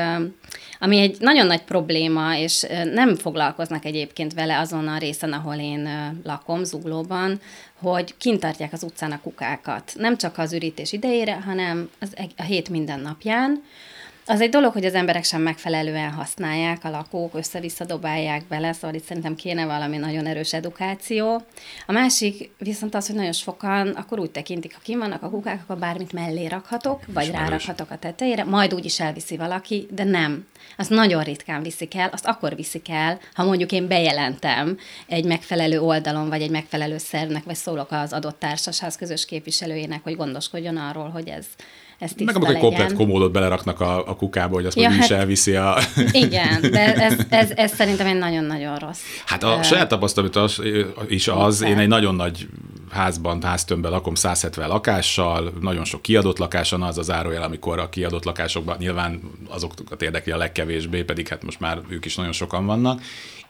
ami egy nagyon nagy probléma, és nem foglalkoznak egyébként vele azon a részen, ahol én lakom, Zuglóban, hogy kint tartják az utcán a kukákat. Nem csak az ürítés idejére, hanem az, a hét minden napján. Az egy dolog, hogy az emberek sem megfelelően használják, a lakók össze-vissza dobálják bele, szóval itt szerintem kéne valami nagyon erős edukáció. A másik viszont az, hogy nagyon sokan akkor úgy tekintik, ha kim vannak a kukák, akkor bármit mellé rakhatok, vagy Ismerős. rárakhatok a tetejére, majd úgy is elviszi valaki, de nem. Azt nagyon ritkán viszik el, azt akkor viszik el, ha mondjuk én bejelentem egy megfelelő oldalon, vagy egy megfelelő szervnek, vagy szólok az adott társaság közös képviselőjének, hogy gondoskodjon arról, hogy ez ez Meg amikor egy komplet komódot beleraknak a, a kukába, hogy azt ja, hát, is elviszi a... Igen, de ez, ez, ez szerintem egy nagyon-nagyon rossz. Hát a uh, saját tapasztalat az, is az, én egy nagyon nagy házban, háztömbben lakom 170 lakással, nagyon sok kiadott lakáson az az árójel, amikor a kiadott lakásokban nyilván azokat érdekli a legkevésbé, pedig hát most már ők is nagyon sokan vannak,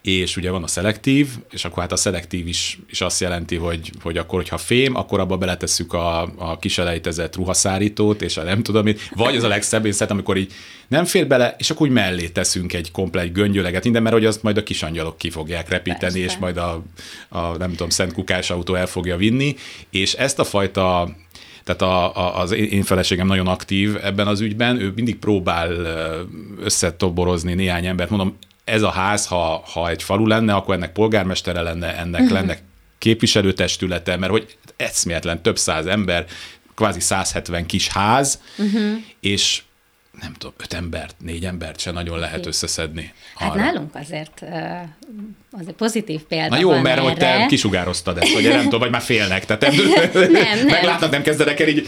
és ugye van a szelektív, és akkor hát a szelektív is, is azt jelenti, hogy, hogy akkor, hogyha fém, akkor abba beletesszük a, a kiselejtezett ruhaszárítót, és a nem tudom mit, vagy az a legszebb, én szeretem, amikor így nem fér bele, és akkor úgy mellé teszünk egy komplet göngyöleget, minden, mert hogy azt majd a kisangyalok ki fogják repíteni, Persze. és majd a, a, nem tudom, Szent Kukás autó el fogja vinni, és ezt a fajta tehát a, a, az én feleségem nagyon aktív ebben az ügyben, ő mindig próbál összetoborozni néhány embert, mondom, ez a ház, ha, ha egy falu lenne, akkor ennek polgármestere lenne, ennek uh-huh. lenne képviselőtestülete, mert hogy eszméletlen több száz ember, kvázi 170 kis ház, uh-huh. és nem tudom, öt embert, négy embert se nagyon lehet összeszedni. Hát arra. nálunk azért az egy pozitív példa Na jó, mert erre. hogy te kisugároztad ezt, vagy nem tudom, vagy már félnek, tehát nem, nem, meglátnak, nem kezdenek el így.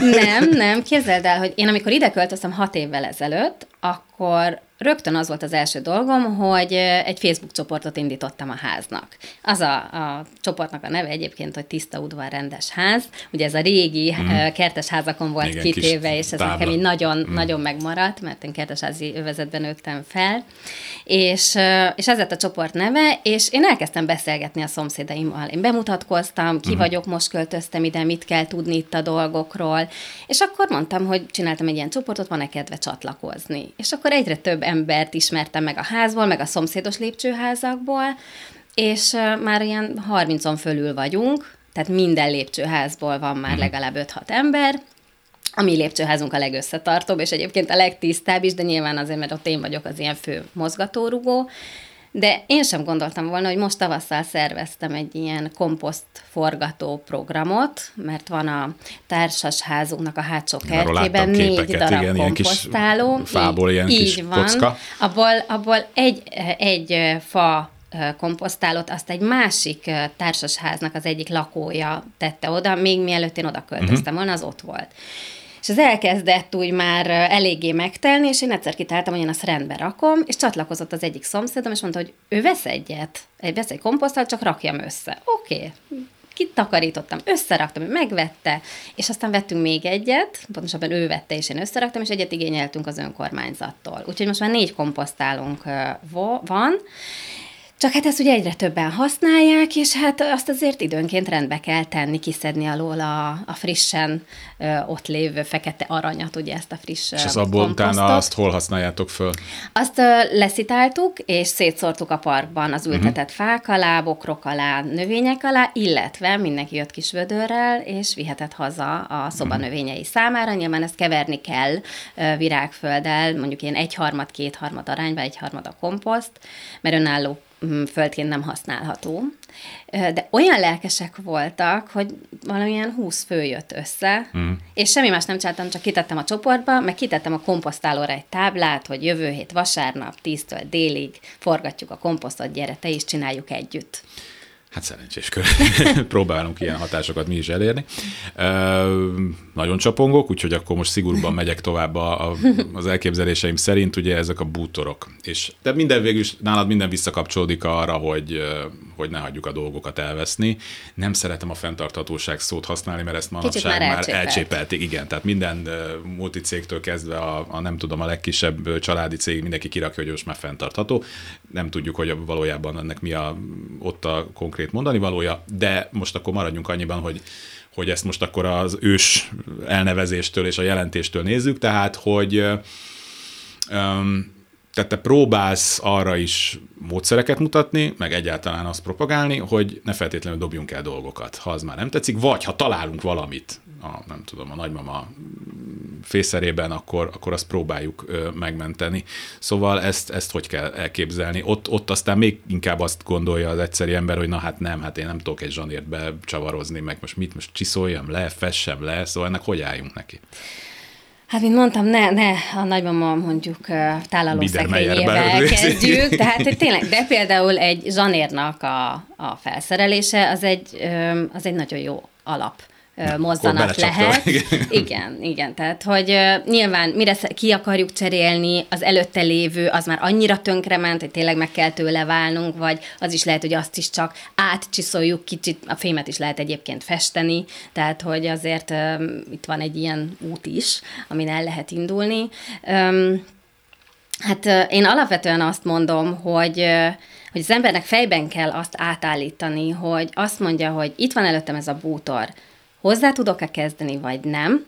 nem, nem, képzeld el, hogy én amikor ide költöztem hat évvel ezelőtt, akkor rögtön az volt az első dolgom, hogy egy Facebook csoportot indítottam a háznak. Az a, a csoportnak a neve egyébként, hogy Tiszta udvar rendes ház. Ugye ez a régi mm. kertes házakon volt Igen, kitéve, és ez tábla. nekem így nagyon, mm. nagyon megmaradt, mert én kertesházi övezetben nőttem fel. És, és ez lett a csoport neve, és én elkezdtem beszélgetni a szomszédaimmal. Én bemutatkoztam, ki mm. vagyok, most költöztem ide, mit kell tudni itt a dolgokról, és akkor mondtam, hogy csináltam egy ilyen csoportot, van-e kedve csatlakozni. És akkor egyre több embert ismertem meg a házból, meg a szomszédos lépcsőházakból, és már ilyen 30-on fölül vagyunk, tehát minden lépcsőházból van már mhm. legalább 5-6 ember, a mi lépcsőházunk a legösszetartóbb, és egyébként a legtisztább is, de nyilván azért, mert ott én vagyok az ilyen fő mozgatórugó, de én sem gondoltam volna, hogy most tavasszal szerveztem egy ilyen komposztforgató programot, mert van a társasházunknak a hátsó kertjében négy képeket, darab igen, komposztáló. Ilyen kis fából ilyen így kis van. kocka. Abból, abból egy, egy fa komposztálót, azt egy másik társasháznak az egyik lakója tette oda, még mielőtt én oda költöztem uh-huh. volna, az ott volt. És az elkezdett úgy már eléggé megtelni, és én egyszer kitáltam, hogy én azt rendbe rakom, és csatlakozott az egyik szomszédom, és mondta, hogy ő vesz egyet, egy vesz egy komposztalt, csak rakjam össze. Oké, okay kitakarítottam, összeraktam, megvette, és aztán vettünk még egyet, pontosabban ő vette, és én összeraktam, és egyet igényeltünk az önkormányzattól. Úgyhogy most már négy komposztálunk van, csak hát ezt ugye egyre többen használják, és hát azt azért időnként rendbe kell tenni, kiszedni alól a, a frissen ö, ott lévő fekete aranyat, ugye ezt a friss És az abból utána azt hol használjátok föl? Azt ö, leszitáltuk, és szétszórtuk a parkban az ültetett uh-huh. fák alá, bokrok alá, növények alá, illetve mindenki jött kis vödörrel, és vihetett haza a szobanövényei uh-huh. számára. Nyilván ezt keverni kell ö, virágfölddel, mondjuk ilyen egyharmad, kétharmad arányba, egyharmad a komposzt, mert önálló földként nem használható. De olyan lelkesek voltak, hogy valamilyen 20 fő jött össze, mm. és semmi más nem csináltam, csak kitettem a csoportba, meg kitettem a komposztálóra egy táblát, hogy jövő hét vasárnap 10-től délig forgatjuk a komposztot, gyere, te is csináljuk együtt. Hát szerencsés kör. Próbálunk ilyen hatásokat mi is elérni. Ö, nagyon csapongok, úgyhogy akkor most szigorúban megyek tovább a, a, az elképzeléseim szerint, ugye ezek a bútorok. És, de minden végül is nálad minden visszakapcsolódik arra, hogy, hogy ne hagyjuk a dolgokat elveszni. Nem szeretem a fenntarthatóság szót használni, mert ezt manapság már, már elcsépelték. Igen, tehát minden multicégtől kezdve a, a, nem tudom, a legkisebb családi cég, mindenki kirakja, hogy most már fenntartható. Nem tudjuk, hogy valójában ennek mi a, ott a konkrét mondani valója, de most akkor maradjunk annyiban, hogy hogy ezt most akkor az ős elnevezéstől és a jelentéstől nézzük, tehát hogy um, tehát te próbálsz arra is módszereket mutatni, meg egyáltalán azt propagálni, hogy ne feltétlenül dobjunk el dolgokat, ha az már nem tetszik, vagy ha találunk valamit, a, nem tudom, a nagymama fészerében, akkor, akkor azt próbáljuk megmenteni. Szóval ezt, ezt hogy kell elképzelni? Ott, ott aztán még inkább azt gondolja az egyszerű ember, hogy na hát nem, hát én nem tudok egy zsanért becsavarozni, meg most mit, most csiszoljam le, fessem le, szóval ennek hogy álljunk neki? Hát, mint mondtam, ne, ne a nagymama mondjuk tálalószekrényével kezdjük, tehát tényleg, de például egy zsanérnak a, a felszerelése az egy, az egy nagyon jó alap mozzanat lehet. Igen, igen, tehát hogy nyilván mire ki akarjuk cserélni, az előtte lévő, az már annyira tönkrement, hogy tényleg meg kell tőle válnunk, vagy az is lehet, hogy azt is csak átcsiszoljuk kicsit, a fémet is lehet egyébként festeni, tehát hogy azért um, itt van egy ilyen út is, amin el lehet indulni. Um, hát én alapvetően azt mondom, hogy hogy az embernek fejben kell azt átállítani, hogy azt mondja, hogy itt van előttem ez a bútor, hozzá tudok-e kezdeni, vagy nem,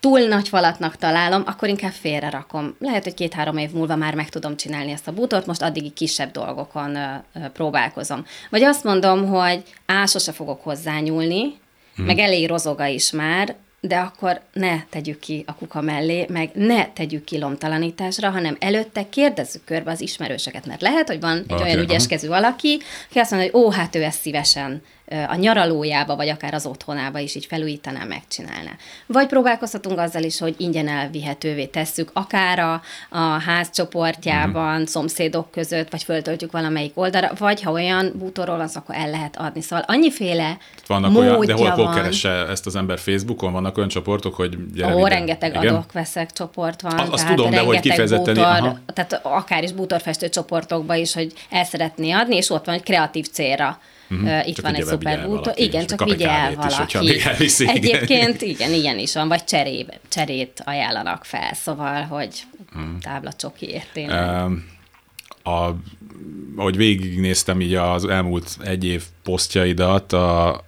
túl nagy falatnak találom, akkor inkább félre rakom. Lehet, hogy két-három év múlva már meg tudom csinálni ezt a bútort, most addigi kisebb dolgokon ö, ö, próbálkozom. Vagy azt mondom, hogy á, sose fogok hozzányúlni, hmm. meg elég rozoga is már, de akkor ne tegyük ki a kuka mellé, meg ne tegyük ki lomtalanításra, hanem előtte kérdezzük körbe az ismerőseket, mert lehet, hogy van egy okay, olyan ügyeskező valaki, aki azt mondja, hogy ó, hát ő ezt szívesen a nyaralójába, vagy akár az otthonába is így felújítaná, megcsinálná. Vagy próbálkozhatunk azzal is, hogy ingyen elvihetővé tesszük, akár a, a ház csoportjában, uh-huh. szomszédok között, vagy föltöltjük valamelyik oldalra, vagy ha olyan bútorról az, akkor el lehet adni. Szóval annyiféle Vannak olyan, de hol, hol keresse ezt az ember Facebookon? Vannak olyan csoportok, hogy gyere Ó, rengeteg Igen? adok-veszek csoport van. Azt, azt tudom, de hogy kifejezetten... Bútor, tehát akár is bútorfestő csoportokba is, hogy el szeretné adni, és ott van, hogy kreatív célra Uh-huh. Itt csak van egy szuperbútor. Igen, csak vigye el valaki. Is, elviszi, Egyébként igen, ilyen is van, vagy cserébe, cserét ajánlanak fel, szóval, hogy uh-huh. tábla csokiért Um, a, ahogy végignéztem így az elmúlt egy év posztjaidat, a,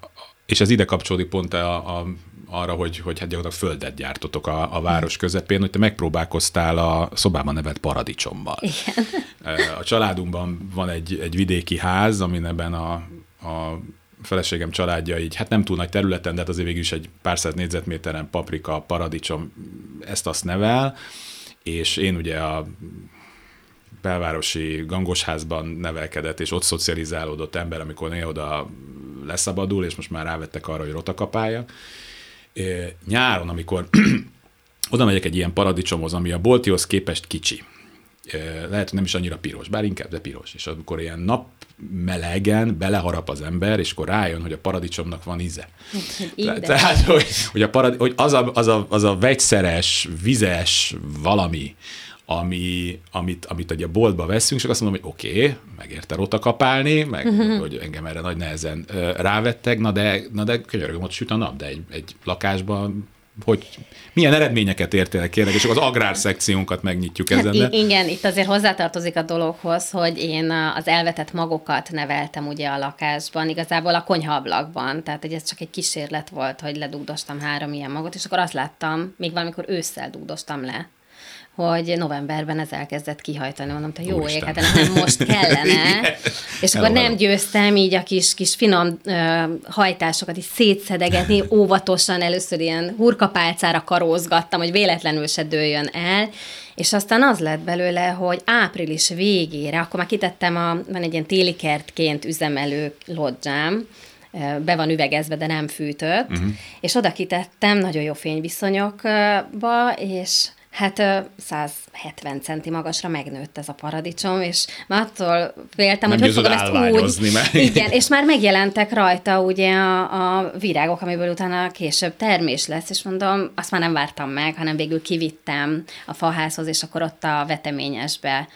és ez ide kapcsolódik pont a, a arra, hogy, hogy hát gyakorlatilag földet gyártotok a, a város közepén, hogy te megpróbálkoztál a szobában nevet paradicsommal. Igen. A családunkban van egy, egy vidéki ház, amin ebben a a feleségem családja így, hát nem túl nagy területen, de hát azért végül is egy pár száz négyzetméteren paprika, paradicsom, ezt-azt nevel, és én ugye a belvárosi gangosházban nevelkedett, és ott szocializálódott ember, amikor néha oda leszabadul, és most már rávettek arra, hogy rotakapálja. Nyáron, amikor oda megyek egy ilyen paradicsomhoz, ami a boltihoz képest kicsi, lehet, hogy nem is annyira piros, bár inkább, de piros. És amikor ilyen nap melegen beleharap az ember, és akkor rájön, hogy a paradicsomnak van íze. Te, tehát, hogy, hogy, a parad, hogy az, a, az, a, az a vegyszeres, vizes valami, ami, amit, amit ugye a boltba veszünk, és azt mondom, hogy oké, okay, megérte rota kapálni, meg uh-huh. hogy engem erre nagy nehezen rávettek, na de, na de könyörgöm, ott süt a nap, de egy, egy lakásban hogy milyen eredményeket értél kérlek, és akkor az agrárszekciónkat megnyitjuk ezen. Hát, igen, itt azért hozzátartozik a dologhoz, hogy én az elvetett magokat neveltem ugye a lakásban, igazából a konyhaablakban, tehát hogy ez csak egy kísérlet volt, hogy ledugdostam három ilyen magot, és akkor azt láttam, még valamikor ősszel dugdostam le, hogy novemberben ez elkezdett kihajtani. Mondom, hogy jó ég, hát nem most kellene. és akkor nem győztem így a kis, kis finom uh, hajtásokat is szétszedegetni, óvatosan először ilyen hurkapálcára karózgattam, hogy véletlenül se dőljön el, és aztán az lett belőle, hogy április végére, akkor már kitettem, a, van egy ilyen téli kertként üzemelő lodzsám, be van üvegezve, de nem fűtött, uh-huh. és oda kitettem nagyon jó fényviszonyokba, és Hát 170 centi magasra megnőtt ez a paradicsom, és már attól féltem, Nem hogy hogy fogom ezt úgy... Mert... Igen, és már megjelentek rajta ugye a, a virágok, amiből utána később termés lesz, és mondom, azt már nem vártam meg, hanem végül kivittem a faházhoz, és akkor ott a veteményesbe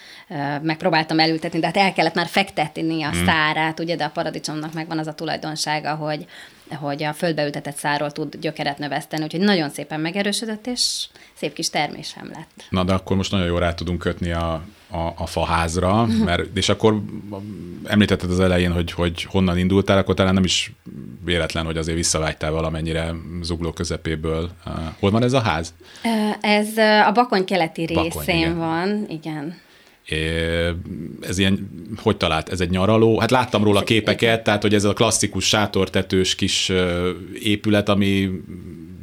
megpróbáltam elültetni, de hát el kellett már fektetni a hmm. szárát, ugye, de a paradicsomnak megvan az a tulajdonsága, hogy hogy a földbeültetett szárról tud gyökeret növeszteni, úgyhogy nagyon szépen megerősödött, és szép kis termésem lett. Na, de akkor most nagyon jól rá tudunk kötni a, a, a faházra, mert, és akkor említetted az elején, hogy, hogy honnan indultál, akkor talán nem is véletlen, hogy azért visszavágytál valamennyire zugló közepéből. Hol van ez a ház? Ez a Bakony keleti részén Bakony, igen. van, igen. Ez ilyen, hogy talált, ez egy nyaraló? Hát láttam róla képeket, tehát hogy ez a klasszikus sátortetős kis épület, ami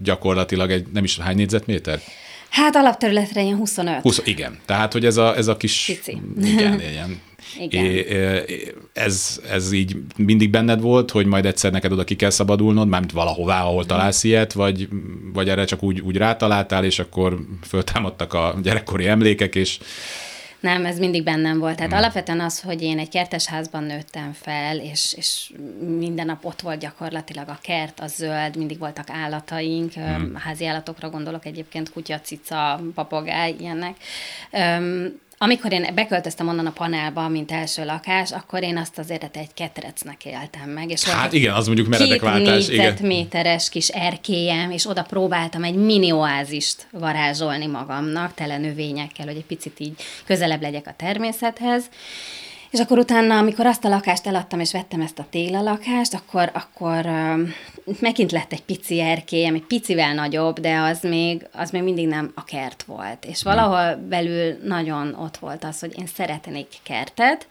gyakorlatilag egy, nem is hány négyzetméter? Hát alapterületre ilyen 25. 20, igen, tehát hogy ez a, ez a kis... Pici. Igen, ilyen. Igen. É, ez, ez így mindig benned volt, hogy majd egyszer neked oda ki kell szabadulnod, mármint valahová, ahol találsz ilyet, vagy, vagy erre csak úgy, úgy rátaláltál, és akkor föltámadtak a gyerekkori emlékek, és nem, ez mindig bennem volt. Tehát hmm. alapvetően az, hogy én egy kertesházban nőttem fel, és, és minden nap ott volt gyakorlatilag a kert, a zöld, mindig voltak állataink, hmm. házi állatokra gondolok egyébként, kutya, cica, papagáj, ilyenek. Um, amikor én beköltöztem onnan a panelba, mint első lakás, akkor én azt azért egy ketrecnek éltem meg. És hát igen, az mondjuk meredek váltás. Két méteres kis erkélyem, és oda próbáltam egy mini oázist varázsolni magamnak, tele növényekkel, hogy egy picit így közelebb legyek a természethez. És akkor utána, amikor azt a lakást eladtam, és vettem ezt a télalakást, akkor, akkor uh, megint lett egy pici erkélyem, egy picivel nagyobb, de az még, az még mindig nem a kert volt. És valahol belül nagyon ott volt az, hogy én szeretnék kertet,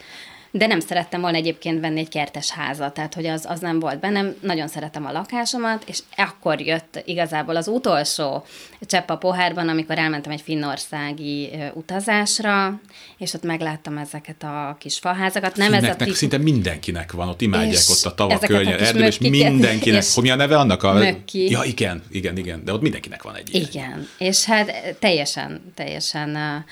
de nem szerettem volna egyébként venni egy kertes házat, tehát hogy az, az nem volt bennem, nagyon szeretem a lakásomat, és akkor jött igazából az utolsó csepp a pohárban, amikor elmentem egy finnországi utazásra, és ott megláttam ezeket a kis faházakat. Nem ez a típ... szinte mindenkinek van, ott imádják ott a tavak környezet, és mindenkinek, és hogy mi a neve annak? A... Mökki. Ja, igen, igen, igen, de ott mindenkinek van egy ilyen. Igen, és hát teljesen, teljesen uh,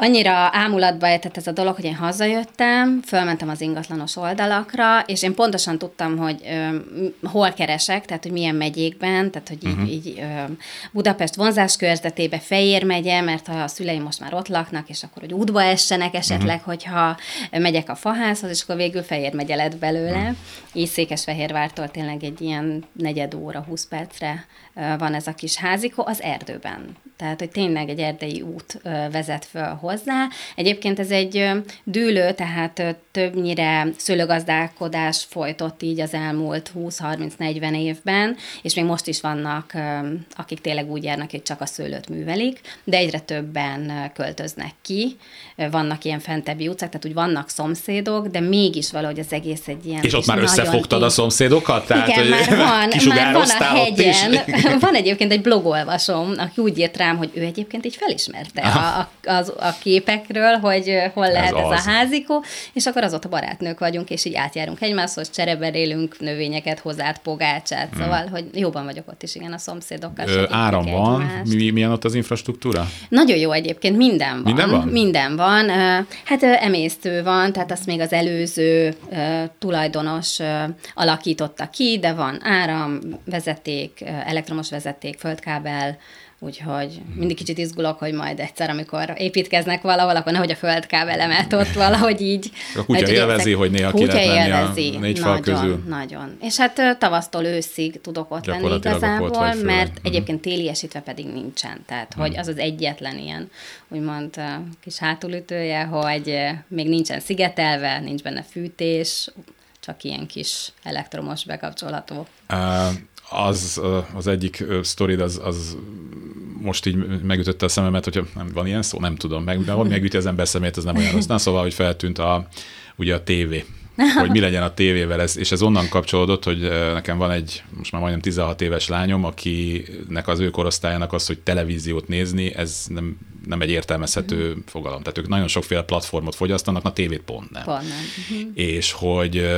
annyira ámulatba ejtett ez a dolog, hogy én hazajöttem, fölmentem az ingatlanos oldalakra, és én pontosan tudtam, hogy ö, hol keresek, tehát hogy milyen megyékben, tehát hogy uh-huh. így, így ö, Budapest vonzás körzetébe, Fejér megye, mert a szüleim most már ott laknak, és akkor hogy útba essenek esetleg, uh-huh. hogyha megyek a faházhoz, és akkor végül Fejér megye lett belőle. Uh-huh. Így Székesfehérvártól tényleg egy ilyen negyed óra, 20 percre van ez a kis házikó, az erdőben. Tehát, hogy tényleg egy erdei út vezet föl hozzá. Egyébként ez egy dűlő, tehát többnyire szőlőgazdálkodás folytott így az elmúlt 20-30-40 évben, és még most is vannak, akik tényleg úgy járnak, hogy csak a szőlőt művelik, de egyre többen költöznek ki. Vannak ilyen fentebbi utcák, tehát úgy vannak szomszédok, de mégis valahogy az egész egy ilyen... És ott már összefogtad a szomszédokat? Tehát, Igen, már van, már van a hegyen. Van egyébként egy blogolvasom, aki úgy írt rám, hogy ő egyébként így felismerte a, a, a, a képekről, hogy hol lehet ez, ez a házikó, és akkor azóta barátnők vagyunk, és így átjárunk egymáshoz, csereberélünk növényeket, hozzád pogácsát, hmm. szóval, hogy jobban vagyok ott is, igen, a szomszédokkal. Ö, áram van, Mi, milyen ott az infrastruktúra? Nagyon jó egyébként, minden van. Minden van? Minden van. Hát emésztő van, tehát azt még az előző tulajdonos alakította ki, de van áram, vezeték, elektromos vezeték, földkábel, Úgyhogy mindig kicsit izgulok, hogy majd egyszer, amikor építkeznek valahol, akkor nehogy a földkábelemet ott valahogy így. A kutya egy élvezi, hogy néha ki lehet élvezi. a négy fal nagyon, közül. Nagyon. És hát tavasztól őszig tudok ott lenni igazából, ott mert mm. egyébként téliesítve pedig nincsen. Tehát, hogy mm. az az egyetlen ilyen, úgymond kis hátulütője, hogy még nincsen szigetelve, nincs benne fűtés, csak ilyen kis elektromos bekapcsolható. Uh, az, az egyik sztorid, az, az most így megütötte a szememet, hogyha nem van ilyen szó, nem tudom, meg, de megüti az ember szemét, az nem olyan rossz. Na, szóval, hogy feltűnt a, ugye a tévé hogy mi legyen a tévével, ez, és ez onnan kapcsolódott, hogy nekem van egy, most már majdnem 16 éves lányom, akinek az ő korosztályának az, hogy televíziót nézni, ez nem, nem egy értelmezhető uh-huh. fogalom. Tehát ők nagyon sokféle platformot fogyasztanak, na tévét pont nem. Pont nem. Uh-huh. És hogy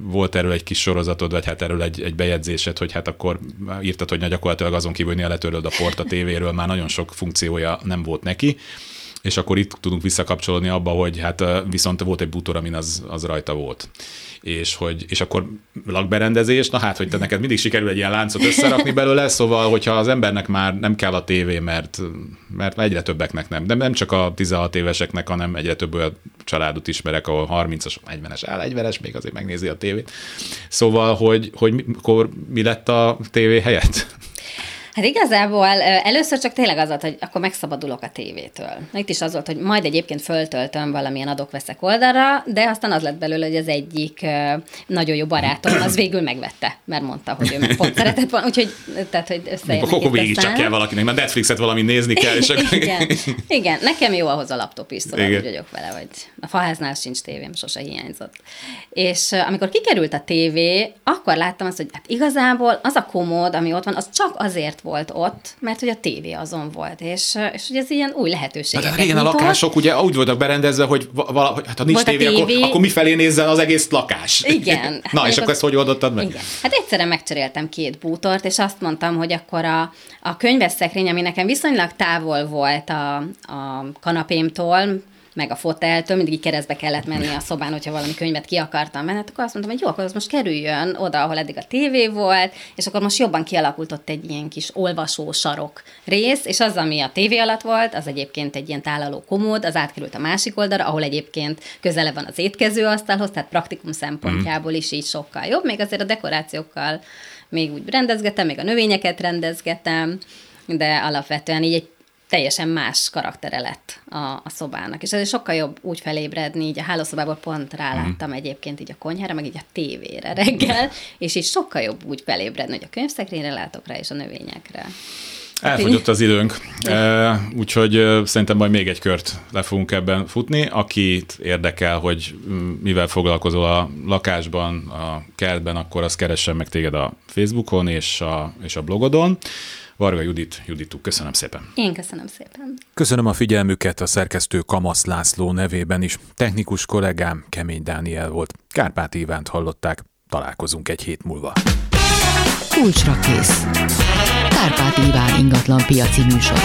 volt erről egy kis sorozatod, vagy hát erről egy, egy bejegyzésed, hogy hát akkor írtad, hogy gyakorlatilag azon kívül, hogy letöröd a port a tévéről, már nagyon sok funkciója nem volt neki és akkor itt tudunk visszakapcsolódni abba, hogy hát viszont volt egy bútor, amin az, az rajta volt. És, hogy, és akkor lakberendezés, na hát, hogy te neked mindig sikerül egy ilyen láncot összerakni belőle, szóval, hogyha az embernek már nem kell a tévé, mert, mert egyre többeknek nem, de nem csak a 16 éveseknek, hanem egyre több olyan családot ismerek, ahol 30-as, 40-es áll, 40-es, még azért megnézi a tévét. Szóval, hogy, hogy mikor mi lett a tévé helyett? Hát igazából először csak tényleg az volt, hogy akkor megszabadulok a tévétől. Itt is az volt, hogy majd egyébként föltöltöm valamilyen adok-veszek oldalra, de aztán az lett belőle, hogy az egyik nagyon jó barátom az végül megvette, mert mondta, hogy ő meg pont szeretett volna, úgyhogy tehát, hogy összejönnek Akkor végig csak kell valakinek, mert Netflixet valami nézni kell. És akkor... Igen. Igen, nekem jó ahhoz a laptop is, szóval úgy vagyok vele, hogy a faháznál sincs tévém, sose hiányzott. És amikor kikerült a tévé, akkor láttam azt, hogy hát igazából az a komód, ami ott van, az csak azért volt ott, mert hogy a tévé azon volt, és, és hogy ez ilyen új lehetőség. Hát régen a lakások ugye úgy voltak berendezve, hogy vala, hát ha nincs tévé, tévé, akkor, akkor mifelé nézzen az egész lakás. Igen. Na, hát és akkor az... ezt hogy oldottad meg? Igen. Hát egyszerűen megcseréltem két bútort, és azt mondtam, hogy akkor a, a könyvesszekrény, ami nekem viszonylag távol volt a, a kanapémtól, meg a foteltől, mindig keresztbe kellett menni a szobán, hogyha valami könyvet ki akartam menni, hát akkor azt mondtam, hogy jó, akkor az most kerüljön oda, ahol eddig a tévé volt, és akkor most jobban kialakult ott egy ilyen kis olvasó sarok rész, és az, ami a tévé alatt volt, az egyébként egy ilyen tálaló komód, az átkerült a másik oldalra, ahol egyébként közele van az étkezőasztalhoz, tehát praktikum szempontjából is így sokkal jobb, még azért a dekorációkkal még úgy rendezgetem, még a növényeket rendezgetem, de alapvetően így egy teljesen más karaktere lett a, a szobának. És ez sokkal jobb úgy felébredni, így a hálószobából pont ráláttam mm. egyébként így a konyhára, meg így a tévére reggel, és így sokkal jobb úgy felébredni, hogy a könyvszekrényre látok rá, és a növényekre. Elfogyott az időnk, úgyhogy szerintem majd még egy kört le fogunk ebben futni. Akit érdekel, hogy mivel foglalkozol a lakásban, a kertben, akkor az keressen meg téged a Facebookon és a, és a blogodon. Varga Judit, Judituk, köszönöm szépen. Én köszönöm szépen. Köszönöm a figyelmüket a szerkesztő Kamasz László nevében is. Technikus kollégám Kemény Dániel volt. Kárpát Ivánt hallották. Találkozunk egy hét múlva. Kulcsra kész. Kárpát Iván ingatlan piaci műsora.